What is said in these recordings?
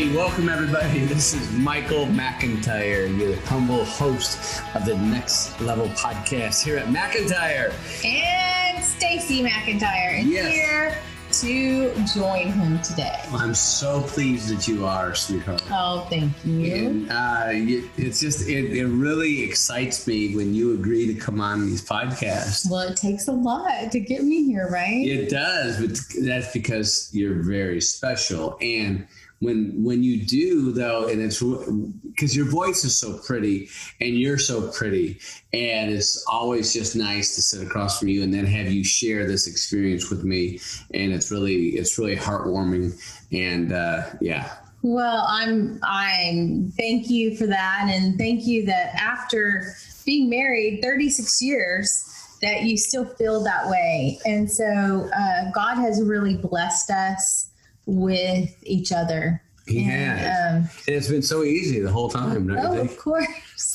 Hey, welcome everybody. This is Michael McIntyre, your humble host of the Next Level podcast here at McIntyre. And Stacy McIntyre is Yes. here to join him today. I'm so pleased that you are, sweetheart. Oh, thank you. And uh, it's just, it, it really excites me when you agree to come on these podcasts. Well, it takes a lot to get me here, right? It does, but that's because you're very special. And when when you do though, and it's because your voice is so pretty and you're so pretty, and it's always just nice to sit across from you and then have you share this experience with me. And it's really it's really heartwarming. And uh, yeah, Well, I'm I'm thank you for that and thank you that after being married 36 years that you still feel that way. And so uh, God has really blessed us with each other. he And, has. um, and it's been so easy the whole time. Oh, of think?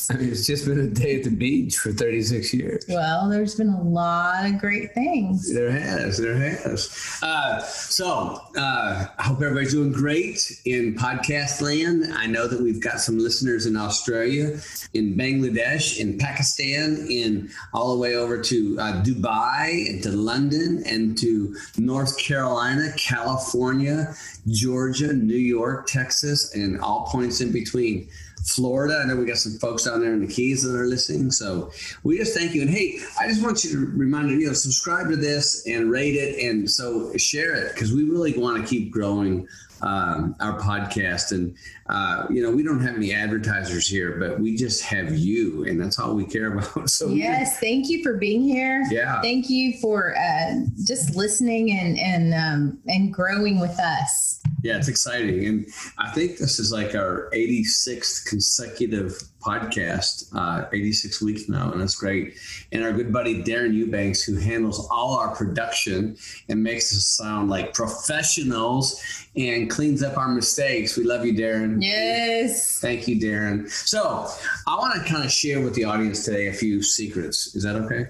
I mean, it's just been a day at the beach for 36 years. Well, there's been a lot of great things. There has, there has. Uh, so uh, I hope everybody's doing great in podcast land. I know that we've got some listeners in Australia, in Bangladesh, in Pakistan, in all the way over to uh, Dubai, and to London, and to North Carolina, California, Georgia, New York, Texas, and all points in between. Florida. I know we got some folks down there in the Keys that are listening. So we just thank you. And hey, I just want you to remind you, you know, subscribe to this and rate it. And so share it because we really want to keep growing um, our podcast. And, uh, you know, we don't have any advertisers here, but we just have you. And that's all we care about. So Yes, thank you for being here. Yeah. Thank you for uh, just listening and and um, and growing with us. Yeah, it's exciting. And I think this is like our 86th consecutive podcast, uh, 86 weeks now, and that's great. And our good buddy Darren Eubanks, who handles all our production and makes us sound like professionals and cleans up our mistakes. We love you, Darren. Yes. Thank you, Darren. So I want to kind of share with the audience today a few secrets. Is that okay?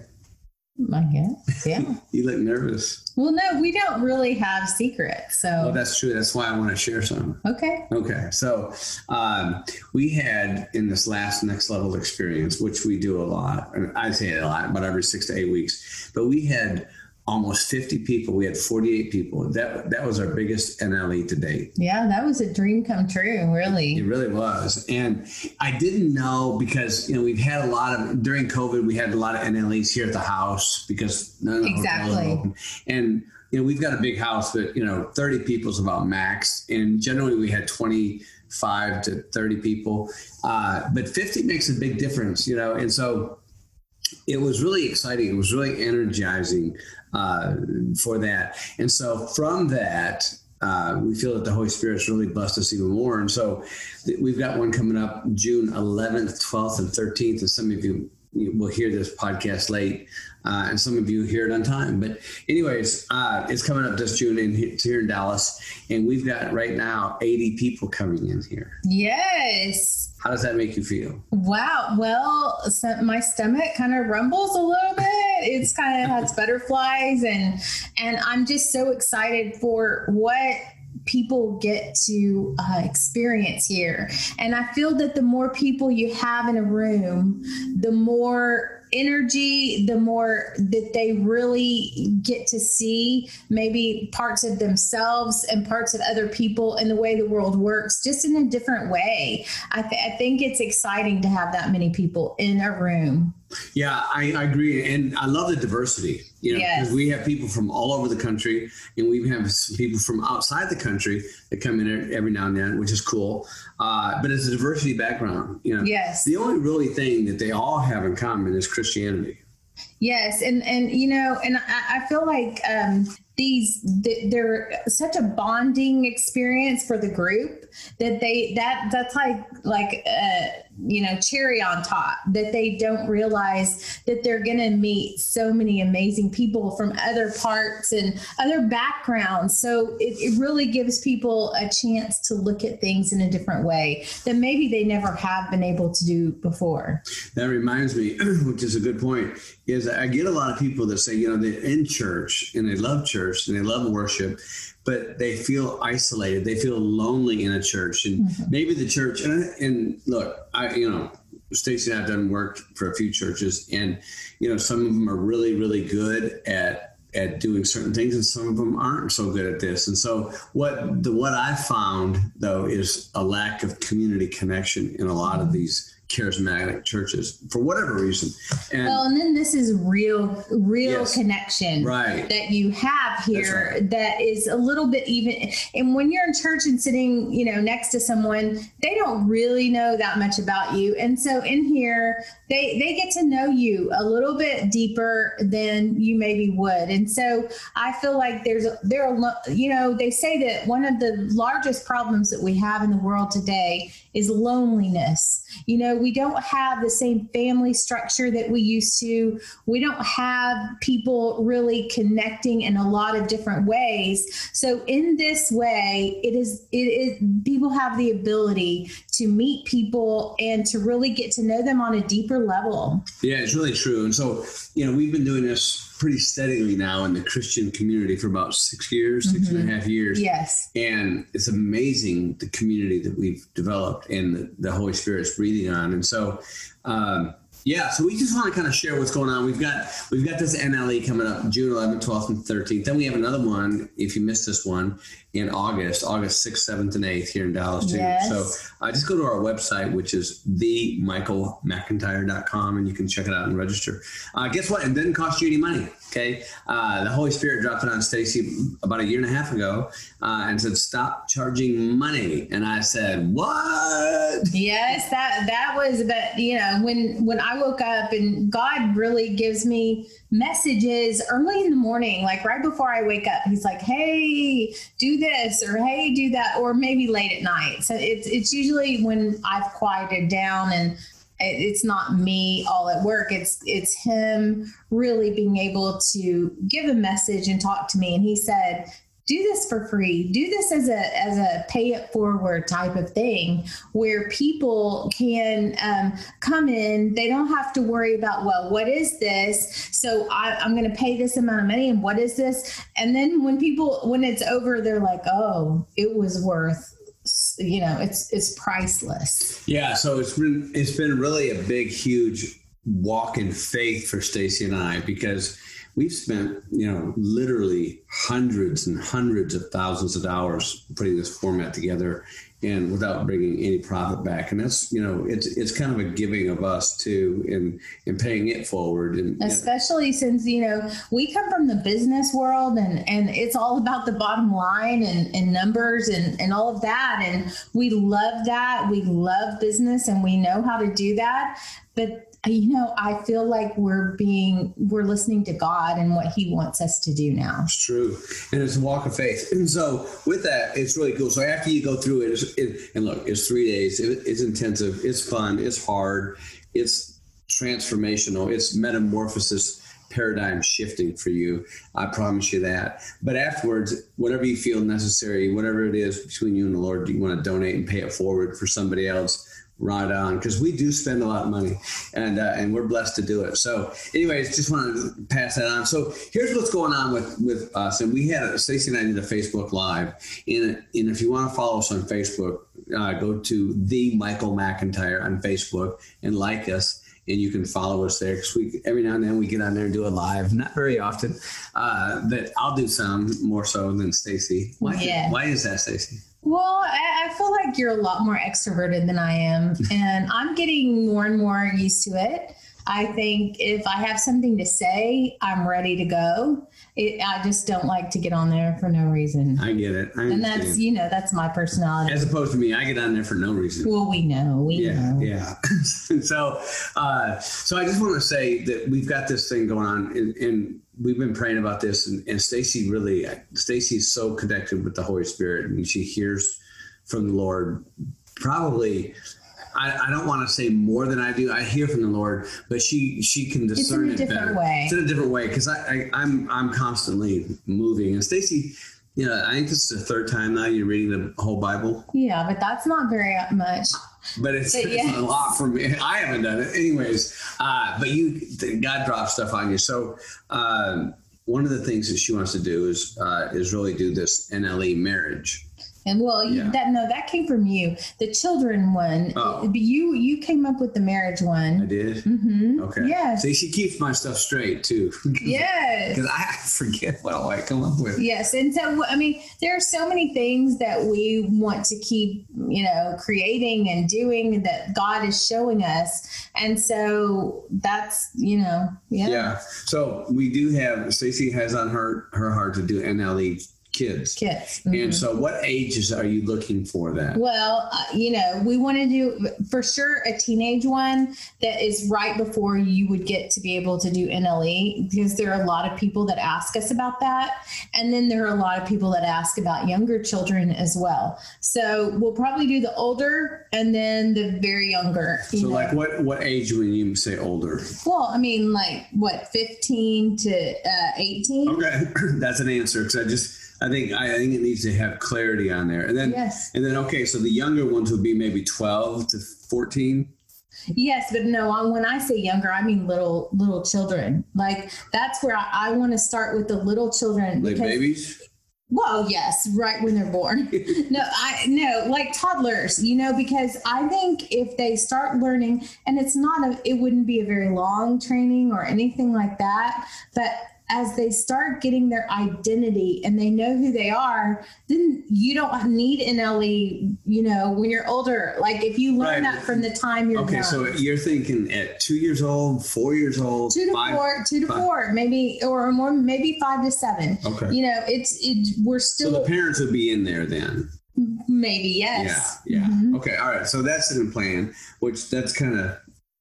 I guess. Yeah. You look nervous. well, no, we don't really have secrets. Well, So that's true. That's why I want to share some. okay. Okay, so um, we had in this last next level experience, which we do a lot, and I say it a lot, but every six to eight weeks. But we had almost 50 people. We had 48 people. That that was our biggest NLE to date. Yeah, that was a dream come true. Really. It Really. was. And I didn't know because, you know, we've had a lot of, during COVID, we had a lot of NLEs here at the house because none of the Exactly. open. And, you know, we've got a big house, but, you know, 30 people is about max. And generally we had 25 to 30 people. Uh, but 50 makes a big difference, you know. And so it was really exciting. It was really energizing uh, for that. And so from that, uh, we feel that the Holy Spirit's really blessed us even more. And so th- we've got one coming up June 11th, 12th, and 13th. And some of you will hear this podcast late, uh, and some of you hear it on time. But, anyways, uh, it's coming up this June in, here in Dallas. And we've got right now 80 people coming in here. Yes. How does that make you feel? Wow. Well, so my stomach kind of rumbles a little bit. It's kind of has butterflies, and and I'm just so excited for what people get to uh, experience here. And I feel that the more people you have in a room, the more energy, the more that they really get to see maybe parts of themselves and parts of other people and the way the world works just in a different way. I, th- I think it's exciting to have that many people in a room. Yeah, I, I agree, and I love the diversity. You know, Yes. because we have people from all over the country, and we have some people from outside the country that come in every now and then, which is cool. Uh, but it's a diversity background. You know, Yes. The only really thing that they all have in common is Christianity. Yes, and and you know, and I, I feel like um, these they're such a bonding experience for the group that they that that's like like uh you know cherry on top that they don't realize that they're going to meet so many amazing people from other parts and other backgrounds. So it, it really gives people a chance to look at things in a different way that maybe they never have been able to do before. That reminds me which is a good point is i get a lot of people that say you know they're in church and they love church and they love worship but they feel isolated. They feel lonely in a church, and mm-hmm. maybe the church. And, and look, I you know, Stacy and I've done work for a few churches, and you know, some of them are really, really good at at doing certain things and some of them aren't so good at this and so what the what i found though is a lack of community connection in a lot of these charismatic churches for whatever reason. And, well, and then this is real, real yes, connection right. that you have here right. that is a little bit even. And when you're in church and sitting, you know, next to someone, they don't really know that much about you. And so in here, they they get to know you a little bit deeper than you maybe would. And so I feel like there's there are you know they say that one of the largest problems that we have in the world today is loneliness. You know, we don't have the same family structure that we used to. We don't have people really connecting in a lot of different ways. So in this way, it is it is people have the ability to meet people and to really get to know them on a deeper level. Yeah, it's really true. And so, you know, we've been doing this pretty steadily now in the Christian community for about six years, six mm-hmm. and a mm-hmm. half years. Yes. And it's amazing the community that we've developed and the, the Holy Spirit's breathing on. And so, um, yeah, so we just want to kind of share what's going on. We've got we've got this NLE coming up June 11th, 12th, and 13th. Then we have another one. If you missed this one, in August, August 6th, 7th, and 8th here in Dallas too. Yes. So uh, just go to our website, which is themichaelmcintyre.com, and you can check it out and register. Uh, guess what? It didn't cost you any money. Okay. Uh, the Holy Spirit dropped it on Stacy about a year and a half ago uh, and said, stop charging money. And I said, what? Yes, that, that was, but you know, when, when I woke up and God really gives me messages early in the morning, like right before I wake up. He's like, "Hey, do this," or "Hey, do that," or maybe late at night. So it's it's usually when I've quieted down and it's not me all at work. It's it's him really being able to give a message and talk to me. And he said, do this for free. Do this as a as a pay it forward type of thing where people can um, come in. They don't have to worry about well what is this? So I, i'm going to pay this amount of money and what is this? And then when people when it's over they're like oh it was worth you know it's it's priceless. Yeah so it's been it's been really a big huge walk in faith for stacy and i because we've spent you know literally hundreds and hundreds of thousands of hours putting this format together and without bringing any profit back. And that's you know it's it's kind of a giving of us too and, in paying it forward and especially since you know we come from the business world and and it's all about the bottom line and and numbers and and all of that. And we love that. We love business and we know how to do that but uh, you know, I feel like we're being, we're listening to God and what He wants us to do now. It's true. And it's a walk of faith. And so, with that, it's really cool. So, after you go through it, it and look, it's three days, it, it's intensive, it's fun, it's hard, it's transformational, it's metamorphosis paradigm shifting for you. I promise you that. But afterwards, whatever you feel necessary, whatever it is between you and the Lord, you want to donate and pay it forward for somebody else right on because we do spend a lot of money and uh, and we're blessed to do it. So anyways just wanted to pass that on. So here's what's going on with with us and we had Stacy and I did a Facebook live and, and if you want to follow us on Facebook uh, go to the Michael McIntyre on Facebook and like us and you can follow us there because we every now and then we get on there and do a live not very often uh, but I'll do some more so than Stacy. Why, yeah. why is that Stacy well, I, I, feel like you're a lot more extroverted than I am, and I'm getting more and more used to it. I think if I have something to say, I'm ready to go. It, I just don't like to get on there for no reason. I get it. I and that's you know that's my personality. As opposed to me, I get on there for no reason. Well, we know. We yeah, know. Yeah. so, uh, so I just want to say that we've got this thing going on, and, we've been praying about this, and, and Stacy really, Stacy is so connected with the Holy Spirit, I and she hears from the Lord. Probably, I, I don't want to say more than I do. I hear from the Lord, but she she can discern It's in a it different better. way. It's in a different way because I, I I'm I'm constantly moving, and Stacy. You know, I think this is the third time now you're reading the whole Bible, Yeah, but that's not very much. but it's, But it's a lot for me. I haven't done it, anyways. Uh, but you, God drops stuff on you. So um, one of the things that she wants to do is uh, is really do this NLE marriage. And well, Yeah. that no, that came from you. The children one, Oh. you you came up with the marriage one. I did. Mm-hmm. Okay. Yeah. See, she keeps my stuff straight too. Yes. Because I forget what I come up with. Yes, and so I mean, there are so many things that we want to keep, you know, creating and doing that God is showing us, and so that's, you know, yeah, Yeah. So we do have Stacy has on her her heart to do NLE kids. kids. And so, what ages are you looking for that? Well, uh, you know, we want to do for sure a teenage one that is right before you would get to be able to do NLE because there are a lot of people that ask us about that. And then there are a lot of people that ask about younger children as well. So we'll probably do the older and then the very younger. you So, know. like, what what age when you say older? well, I mean, like what, 15 to uh, 18? Okay, that's an answer because I just I think I think it needs to have clarity on there, and then Yes. and then okay, so the younger ones would be maybe twelve to fourteen. Yes, but no. When I say younger, I mean little little children. Like that's where I, I want to start with the little children. Like because- babies. Well, yes, right when they're born. no, I no, like toddlers, you know, because I think if they start learning, and it's not a, it wouldn't be a very long training or anything like that, but as they start getting their identity and they know who they are, then you don't need NLE, you know, when you're older. Like if you learn Right. that from the time you're Okay, young. so you're thinking at two years old, four years old, two to five- four, two to five- four, maybe or more, maybe five to seven. Okay. You know, it's it. We're still So the parents would be in there then. maybe yes. Yeah, yeah. Mhm. Okay, all right. So that's in the plan, which that's kind of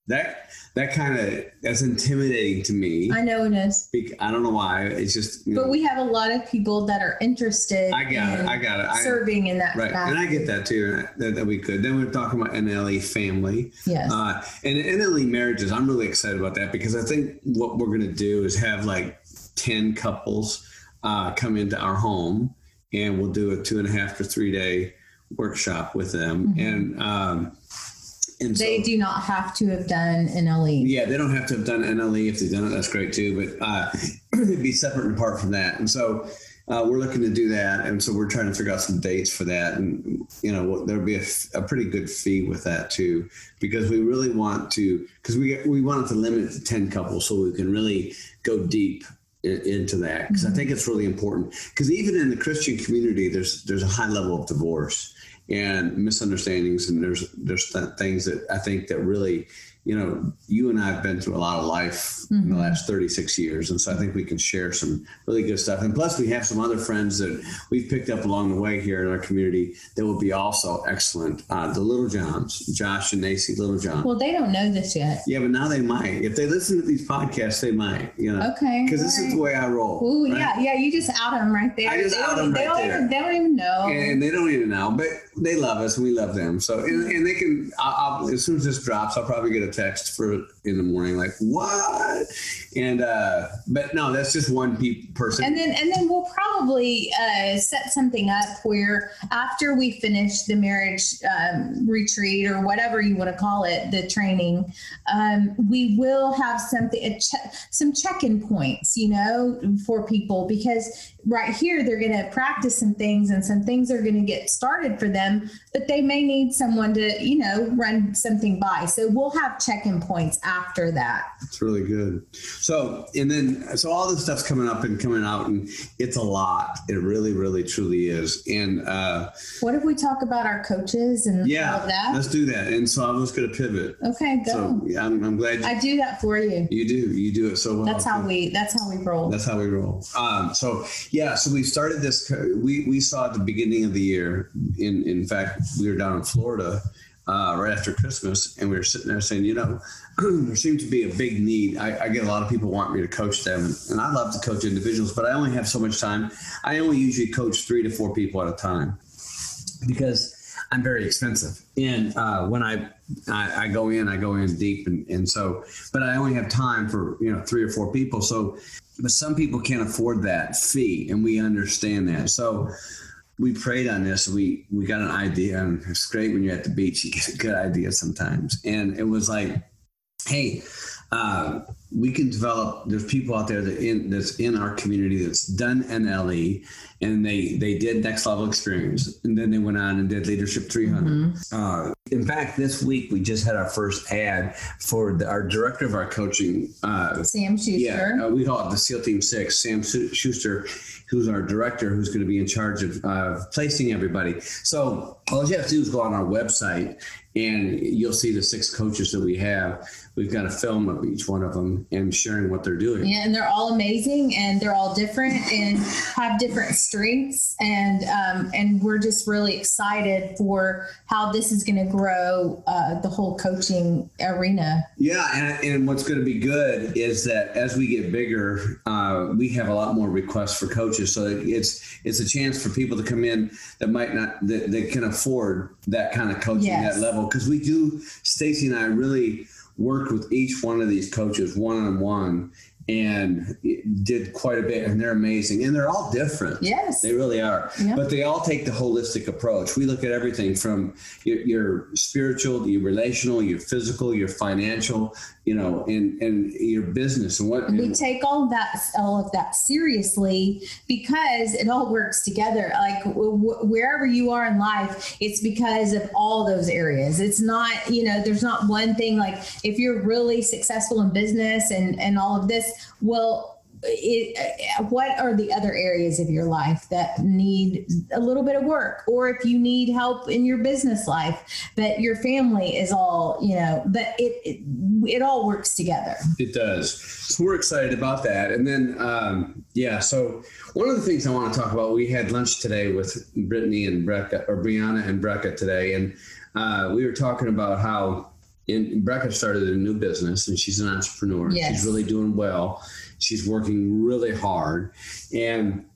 that that kind of that's intimidating to me. I know it is, I don't know why. It's just but know, we have a lot of people that are interested. I got it. I got it. I, serving in that right, and I get that too. That, that we could. Then we're talking about NLE family. Yes. Uh, and NLE marriages, I'm really excited about that because I think what we're going to do is have like 10 couples uh, come into our home and we'll do a two and a half to three day workshop with them. And, um, and so, Mm-hmm. they do not have to have done an LE. yeah, they don't have to have done an NLE. If they've done it, that's great too. But uh, it'd be separate and apart from that. And so uh, we're looking to do that. And so we're trying to figure out some dates for that. And, you know, there'll be a pretty good fee with that too, because we really want to, because we, we wanted to limit it to 10 couples so we can really go deep into that. Because I think it's really important. Because even in the Christian community, there's, there's a high level of divorce and misunderstandings and there's there's th- things that I think that really you know you and I have been through a lot of life in the last 36 years and so I think we can share some really good stuff and plus we have some other friends that we've picked up along the way here in our community that will be also excellent uh, the Little Johns Josh and Nacy Little John Well, they don't know this yet. yeah but now they might if they listen to these podcasts they might you know Okay, because this is the way I roll Ooh, right? yeah, yeah. You just out them right there. I just they out don't, 'em they right don't there. Even, they don't even know. and they don't even know, but they love us and we love them. So, and, and they can. I'll, I'll, as soon as this drops, I'll probably get a text for in the morning, like what? And uh but no, that's just one pe- person. And then, and then we'll probably uh, set something up where after we finish the marriage um, retreat or whatever you want to call it, the training, um, we will have something, che- some check-in points, you know, for people because right here they're going to practice some things and some things are going to get started for them, but they may need someone to, you know, run something by. So we'll have check-in points after that. It's really good. So, and then, so all this stuff's coming up and coming out, and it's a lot. It really, really, truly is. And uh, What if we talk about our coaches and all yeah, of that? let's do that. And so I was going to pivot. Okay, go. So yeah, I'm, I'm glad you, I do that for you. you do. You do it so well. That's how we. That's how we roll. That's how we roll. Um, so yeah, so we started this. We we saw at the beginning of the year. In in fact, we were down in Florida uh, right after Christmas, and we were sitting there saying, you know, there seems to be a big need. I, I, get a lot of people want me to coach them, and I love to coach individuals, but I only have so much time. I only usually coach three to four people at a time because I'm very expensive. And uh, when I, I, I go in, I go in deep, and, and so, but I only have time for you know three or four people. So, but some people can't afford that fee, and we understand that. So we prayed on this. We we got an idea, and it's great when you're at the beach. You get a good idea sometimes, and it was like, hey. Uh, we can develop. There's people out there that in that's in our community that's done NLE, and they they did next level experience, and then they went on and did Leadership 300. Mm-hmm. Uh, in fact, this week we just had our first ad for the, our director of our coaching, uh, Sam Schuster. Yeah, uh, we call it the SEAL Team Six. Sam Schuster, who's our director, who's going to be in charge of uh, placing everybody. So all you have to do is go on our website, and you'll see the six coaches that we have we've got a film of each one of them and sharing what they're doing. Yeah, and they're all amazing and they're all different and have different strengths and um, and we're just really excited for how this is going to grow uh, the whole coaching arena. Yeah, and, and what's going to be good is that as we get bigger, uh, we have a lot more requests for coaches. So it's it's a chance for people to come in that might not that, that can afford that kind of coaching yes. that level because we do. Stacy and I really worked with each one of these coaches one on one and did quite a bit and they're amazing and they're all different. Yes. They really are. Yep. but they all take the holistic approach. We look at everything from your, your, spiritual your relational your physical your financial you know and and your business and what we take all that all of that seriously because it all works together. Like w- wherever you are in life it's because of all those areas. It's not you know there's not one thing like if you're really successful in business and and all of this well it, what are the other areas of your life that need a little bit of work or if you need help in your business life but your family is all you know but it it, it all works together it does so we're excited about that and then um, yeah so one of the things i want to talk about we had lunch today with brittany and brecca or brianna and brecca today and uh, we were talking about how in, Brecca started a new business and she's an entrepreneur. Yes. She's really doing well. She's working really hard. And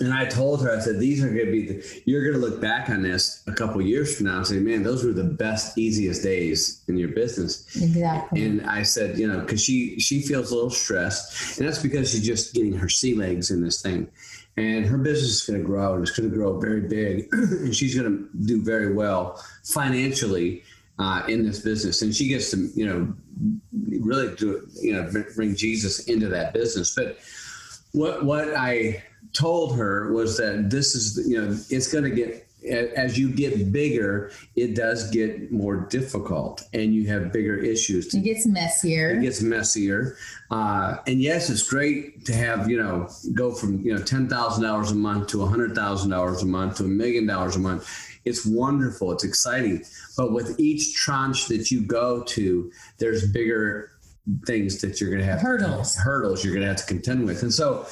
and I told her, I said, these are going to be, the, you're going to look back on this a couple years from now and say, man, those were the best, easiest days in your business. Exactly. And I said, you know, because she she feels a little stressed, and that's because she's just getting her sea legs in this thing, and her business is going to grow and it's going to grow very big, and she's going to do very well financially uh, in this business, and she gets to you know really do you know bring Jesus into that business. But what what I told her was that this is you know it's going to get as you get bigger, it does get more difficult, and you have bigger issues. It gets messier. It gets messier, uh, and yes, it's great to have you know go from you know ten thousand dollars a month to a hundred thousand dollars a month to a million dollars a month it's wonderful. It's exciting. But with each tranche that you go to, there's bigger things that you're going to have hurdles hurdles you're going to have to contend with and so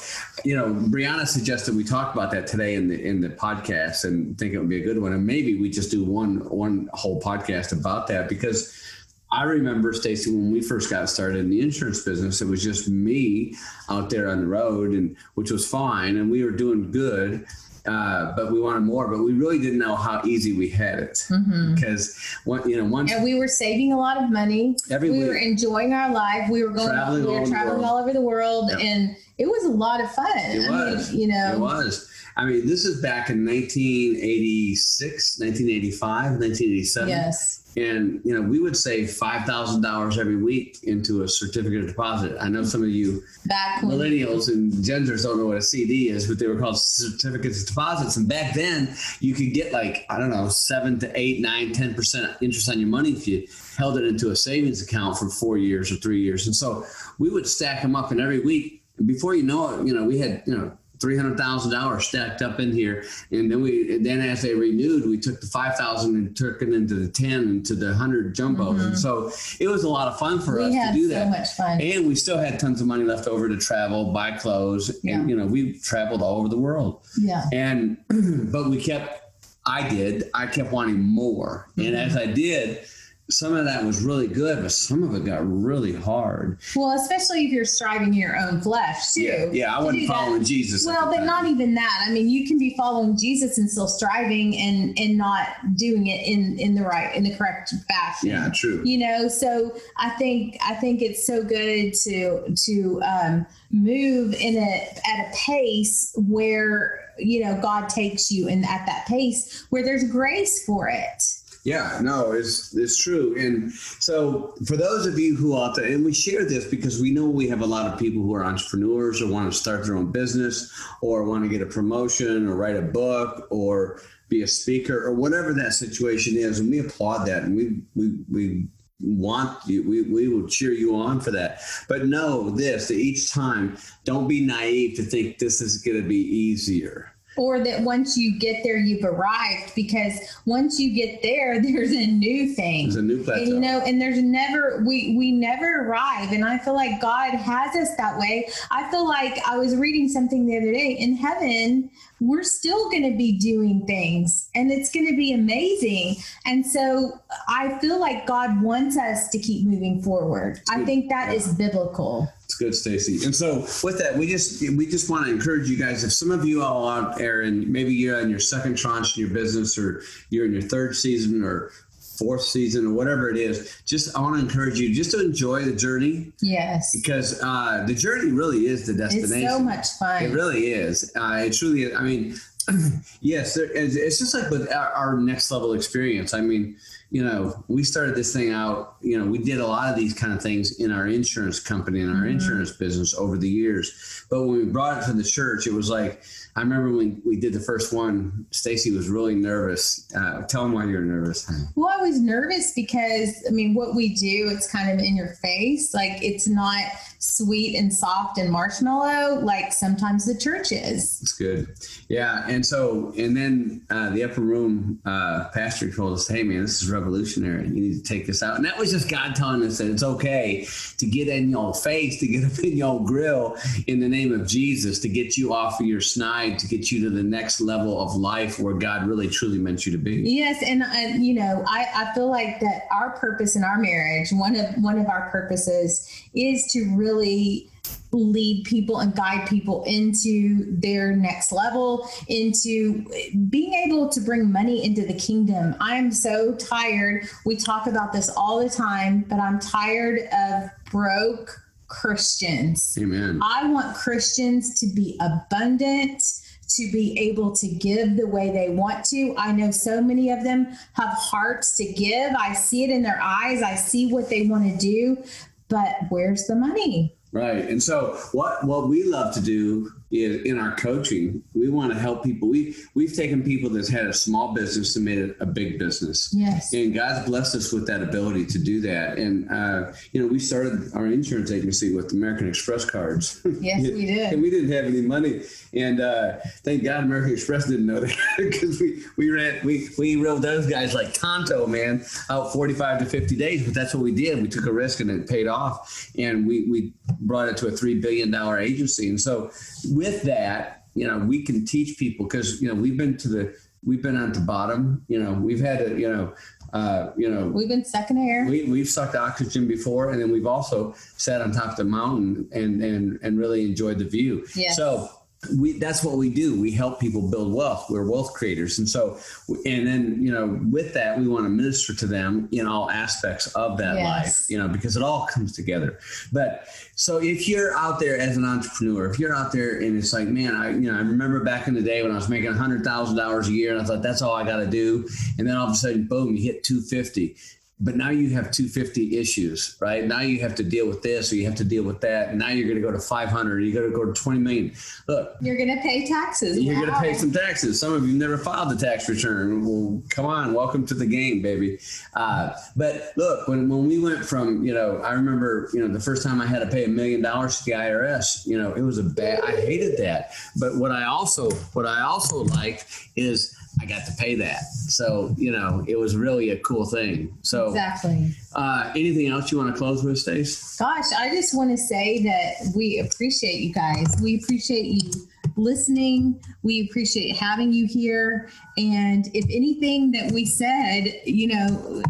you know brianna suggested we talk about that today in the in the podcast and think it would be a good one and maybe we just do one one whole podcast about that because I remember Stacy when we first got started in the insurance business. It was just me out there on the road, and which was fine, and we were doing good uh, but we wanted more. But we really didn't know how easy we had it mm-hmm. because one, you know, once and we were saving a lot of money. Every we week. were enjoying our life. We were going, traveling we were traveling all over the world, yep. and it was a lot of fun. It I was, mean, you know, it was. I mean, this is back in 1986, 1985, 1987. Yes. And you know, we would save five thousand dollars every week into a certificate of deposit. I know some of you back millennials and genders don't know what a CD is, but they were called certificates of deposits. And back then, you could get like I don't know, seven to eight, nine, ten percent interest on your money if you held it into a savings account for four years or three years. And so we would stack them up, and every week, before you know it, you know, we had you know three hundred thousand dollars stacked up in here, and then we then as they renewed, we took the five thousand and took it into the ten into the hundred jumbos, mm-hmm. and so it was a lot of fun for we us to do that. Much fun, and we still had tons of money left over to travel, buy clothes, yeah. and you know we traveled all over the world. Yeah, and but we kept I did. I kept wanting more, and as I did, some of that was really good, but some of it got really hard. Well, especially if you're striving your own flesh too. Yeah, yeah, I wasn't do that- following Jesus. Well, but time. not even that. I mean, you can be following Jesus and still striving and and not doing it in in the right in the correct fashion. Yeah, true. You know, so I think I think it's so good to to um, move in a at a pace where you know God takes you and at that pace where there's grace for it. Yeah, no, it's it's true. And so for those of you who out there, and we share this because we know we have a lot of people who are entrepreneurs or want to start their own business or want to get a promotion or write a book or be a speaker or whatever that situation is. And we applaud that and we we we want you we, we will cheer you on for that but know this that each time don't be naive to think this is going to be easier or that once you get there you've arrived because once you get there there's a new thing. There's a new plateau. and, you know and there's never we we never arrive and i feel like god has us that way. I feel like i was reading something the other day. In heaven we're still going to be doing things and it's going to be amazing. And so i feel like god wants us to keep moving forward. I think that is biblical It's good, Stacy. And so with that, we just we just want to encourage you guys. If some of you all out there, and maybe you're in your second tranche in your business, or you're in your third season, or fourth season, or whatever it is, just I want to encourage you just to enjoy the journey yes because uh, the journey really is the destination it's so much fun It really is. Uh, it truly is. I mean, yes, there, it's it's just like with our, our next level experience. I mean, you know, we started this thing out, you know, we did a lot of these kind of things in our insurance company and our mm-hmm. insurance business over the years. But when we brought it to the church, it was like, I remember when we did the first one, Stacy was really nervous. Uh, tell them why you're nervous. Well, I was nervous because I mean, what we do, it's kind of in your face. Like it's not sweet and soft and marshmallow like sometimes the church is. It's good. Yeah. And so, and then uh, the upper room uh, pastor told us, hey, man, this is revolutionary. You need to take this out. And that was just God telling us that it's okay to get in your face, to get up in your grill in the name of Jesus, to get you off of your snide, to get you to the next level of life where God really truly meant you to be. Yes, and uh, you know, I, I feel like that our purpose in our marriage, one of one of our purposes, is to really lead people and guide people into their next level into being able to bring money into the kingdom i'm so tired we talk about this all the time but i'm tired of broke christians Amen. I want Christians to be abundant, to be able to give the way they want to. I know so many of them have hearts to give. I see it in their eyes, I see what they want to do, but where's the money? Right. And so what what we love to do is in our coaching, we want to help people. We we've taken people that's had a small business and made it a big business. Yes. And God's blessed us with that ability to do that. And uh, you know, we started our insurance agency with American Express cards. Yes, we did. and we didn't have any money. And uh, thank God American Express didn't know that because we we ran we we rode those guys like Tonto, man, out 45 to 50 days. But that's what we did. We took a risk and it paid off. And we we brought it to a three billion dollar agency. And so with that, you know, we can teach people because you know we've been to the we've been on the bottom. You know, we've had a you know. Uh, you know, We've been second air. we, we've sucked oxygen before, and then we've also sat on top of the mountain and and and really enjoyed the view. Yes. So we that's what we do. We help people build wealth. We're wealth creators, and so and then you know with that we want to minister to them in all aspects of that Yes. life. You know because it all comes together. But so if you're out there as an entrepreneur, if you're out there and it's like, man, I you know I remember back in the day when I was making hundred thousand dollars a year, and I thought that's all I got to do, and then all of a sudden, boom, you hit two fifty but now you have 250 issues right? Now you have to deal with this or you have to deal with that. And now you're going to go to 500 you're going to go to 20 million. Look. You're going to pay taxes. you're going to pay some taxes. Some of you never filed the tax return. Well come on welcome to the game baby. Uh, but look when, when we went from you know i remember you know the first time i had to pay a million dollars to the irs you know it was a bad i hated that. But what i also what i also liked is i got to pay that so you know it was really a cool thing so Exactly. uh, anything else you want to close with, Stace? Gosh, I just want to say that we appreciate you guys. We appreciate you listening. We appreciate having you here. And if anything that we said, you know,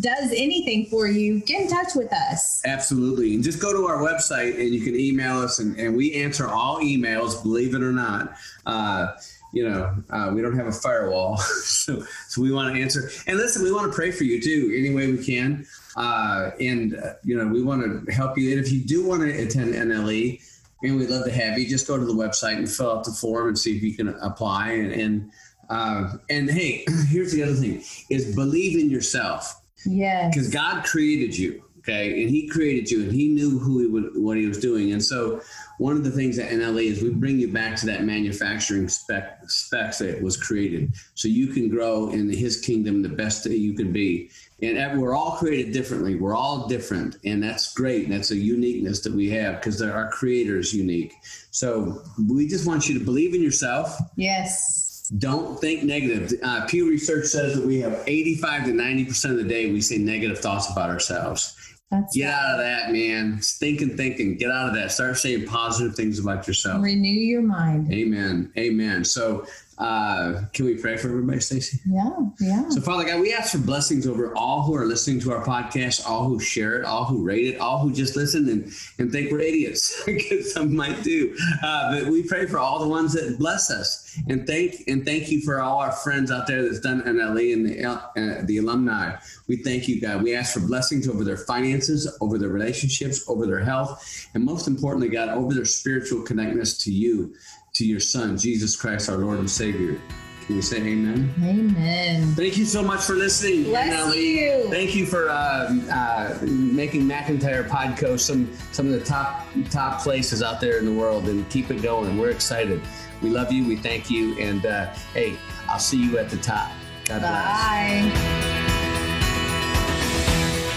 does anything for you, get in touch with us. Absolutely. And just go to our website and you can email us, and, and we answer all emails, believe it or not. Uh, you know, uh, we don't have a firewall, so so we want to answer. And listen, we want to pray for you too, any way we can. Uh, and uh, you know, we want to help you. And if you do want to attend NLE, and we'd love to have you, just go to the website and fill out the form and see if you can apply. And and uh, and hey, here's the other thing: is believe in yourself. Yeah. Because God created you, okay, and He created you, and He knew who He would, what He was doing, and so one of the things at NLE is we bring you back to that manufacturing spec specs that was created, so you can grow in His kingdom the best that you can be. And we're all created differently. We're all different, and that's great. That's a uniqueness that we have because our creator is unique. So we just want you to believe in yourself. Yes. Don't think negative. Uh, Pew Research says that we have 85 to 90% of the day we say negative thoughts about ourselves. That's get out of that, man. Thinking, thinking. Get out of that. Start saying positive things about yourself. Renew your mind. Amen. Amen. So uh, can we pray for everybody, Stacy? Yeah, yeah. So, Father God, we ask for blessings over all who are listening to our podcast, all who share it, all who rate it, all who just listen and, and think we're idiots, because some might do. Uh, but we pray for all the ones that bless us, and thank and thank you for all our friends out there that's done NLE and the uh, the alumni. We thank you, God. We ask for blessings over their finances, over their relationships, over their health, and most importantly, God, over their spiritual connectedness to you to your Son, Jesus Christ, our Lord and Savior. Can we say amen? Amen. Thank you so much for listening. Bless you. Thank you for uh, uh, making McIntyre Podco some some of the top top places out there in the world, and keep it going. We're excited. We love you. We thank you, and uh, hey, I'll see you at the top. God Bye. bless.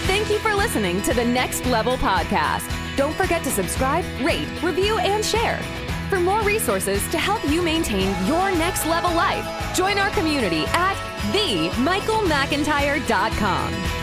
Thank you for listening to the Next Level Podcast. Don't forget to subscribe, rate, review, and share. For more resources to help you maintain your next level life, join our community at themichaelmcintyre.com.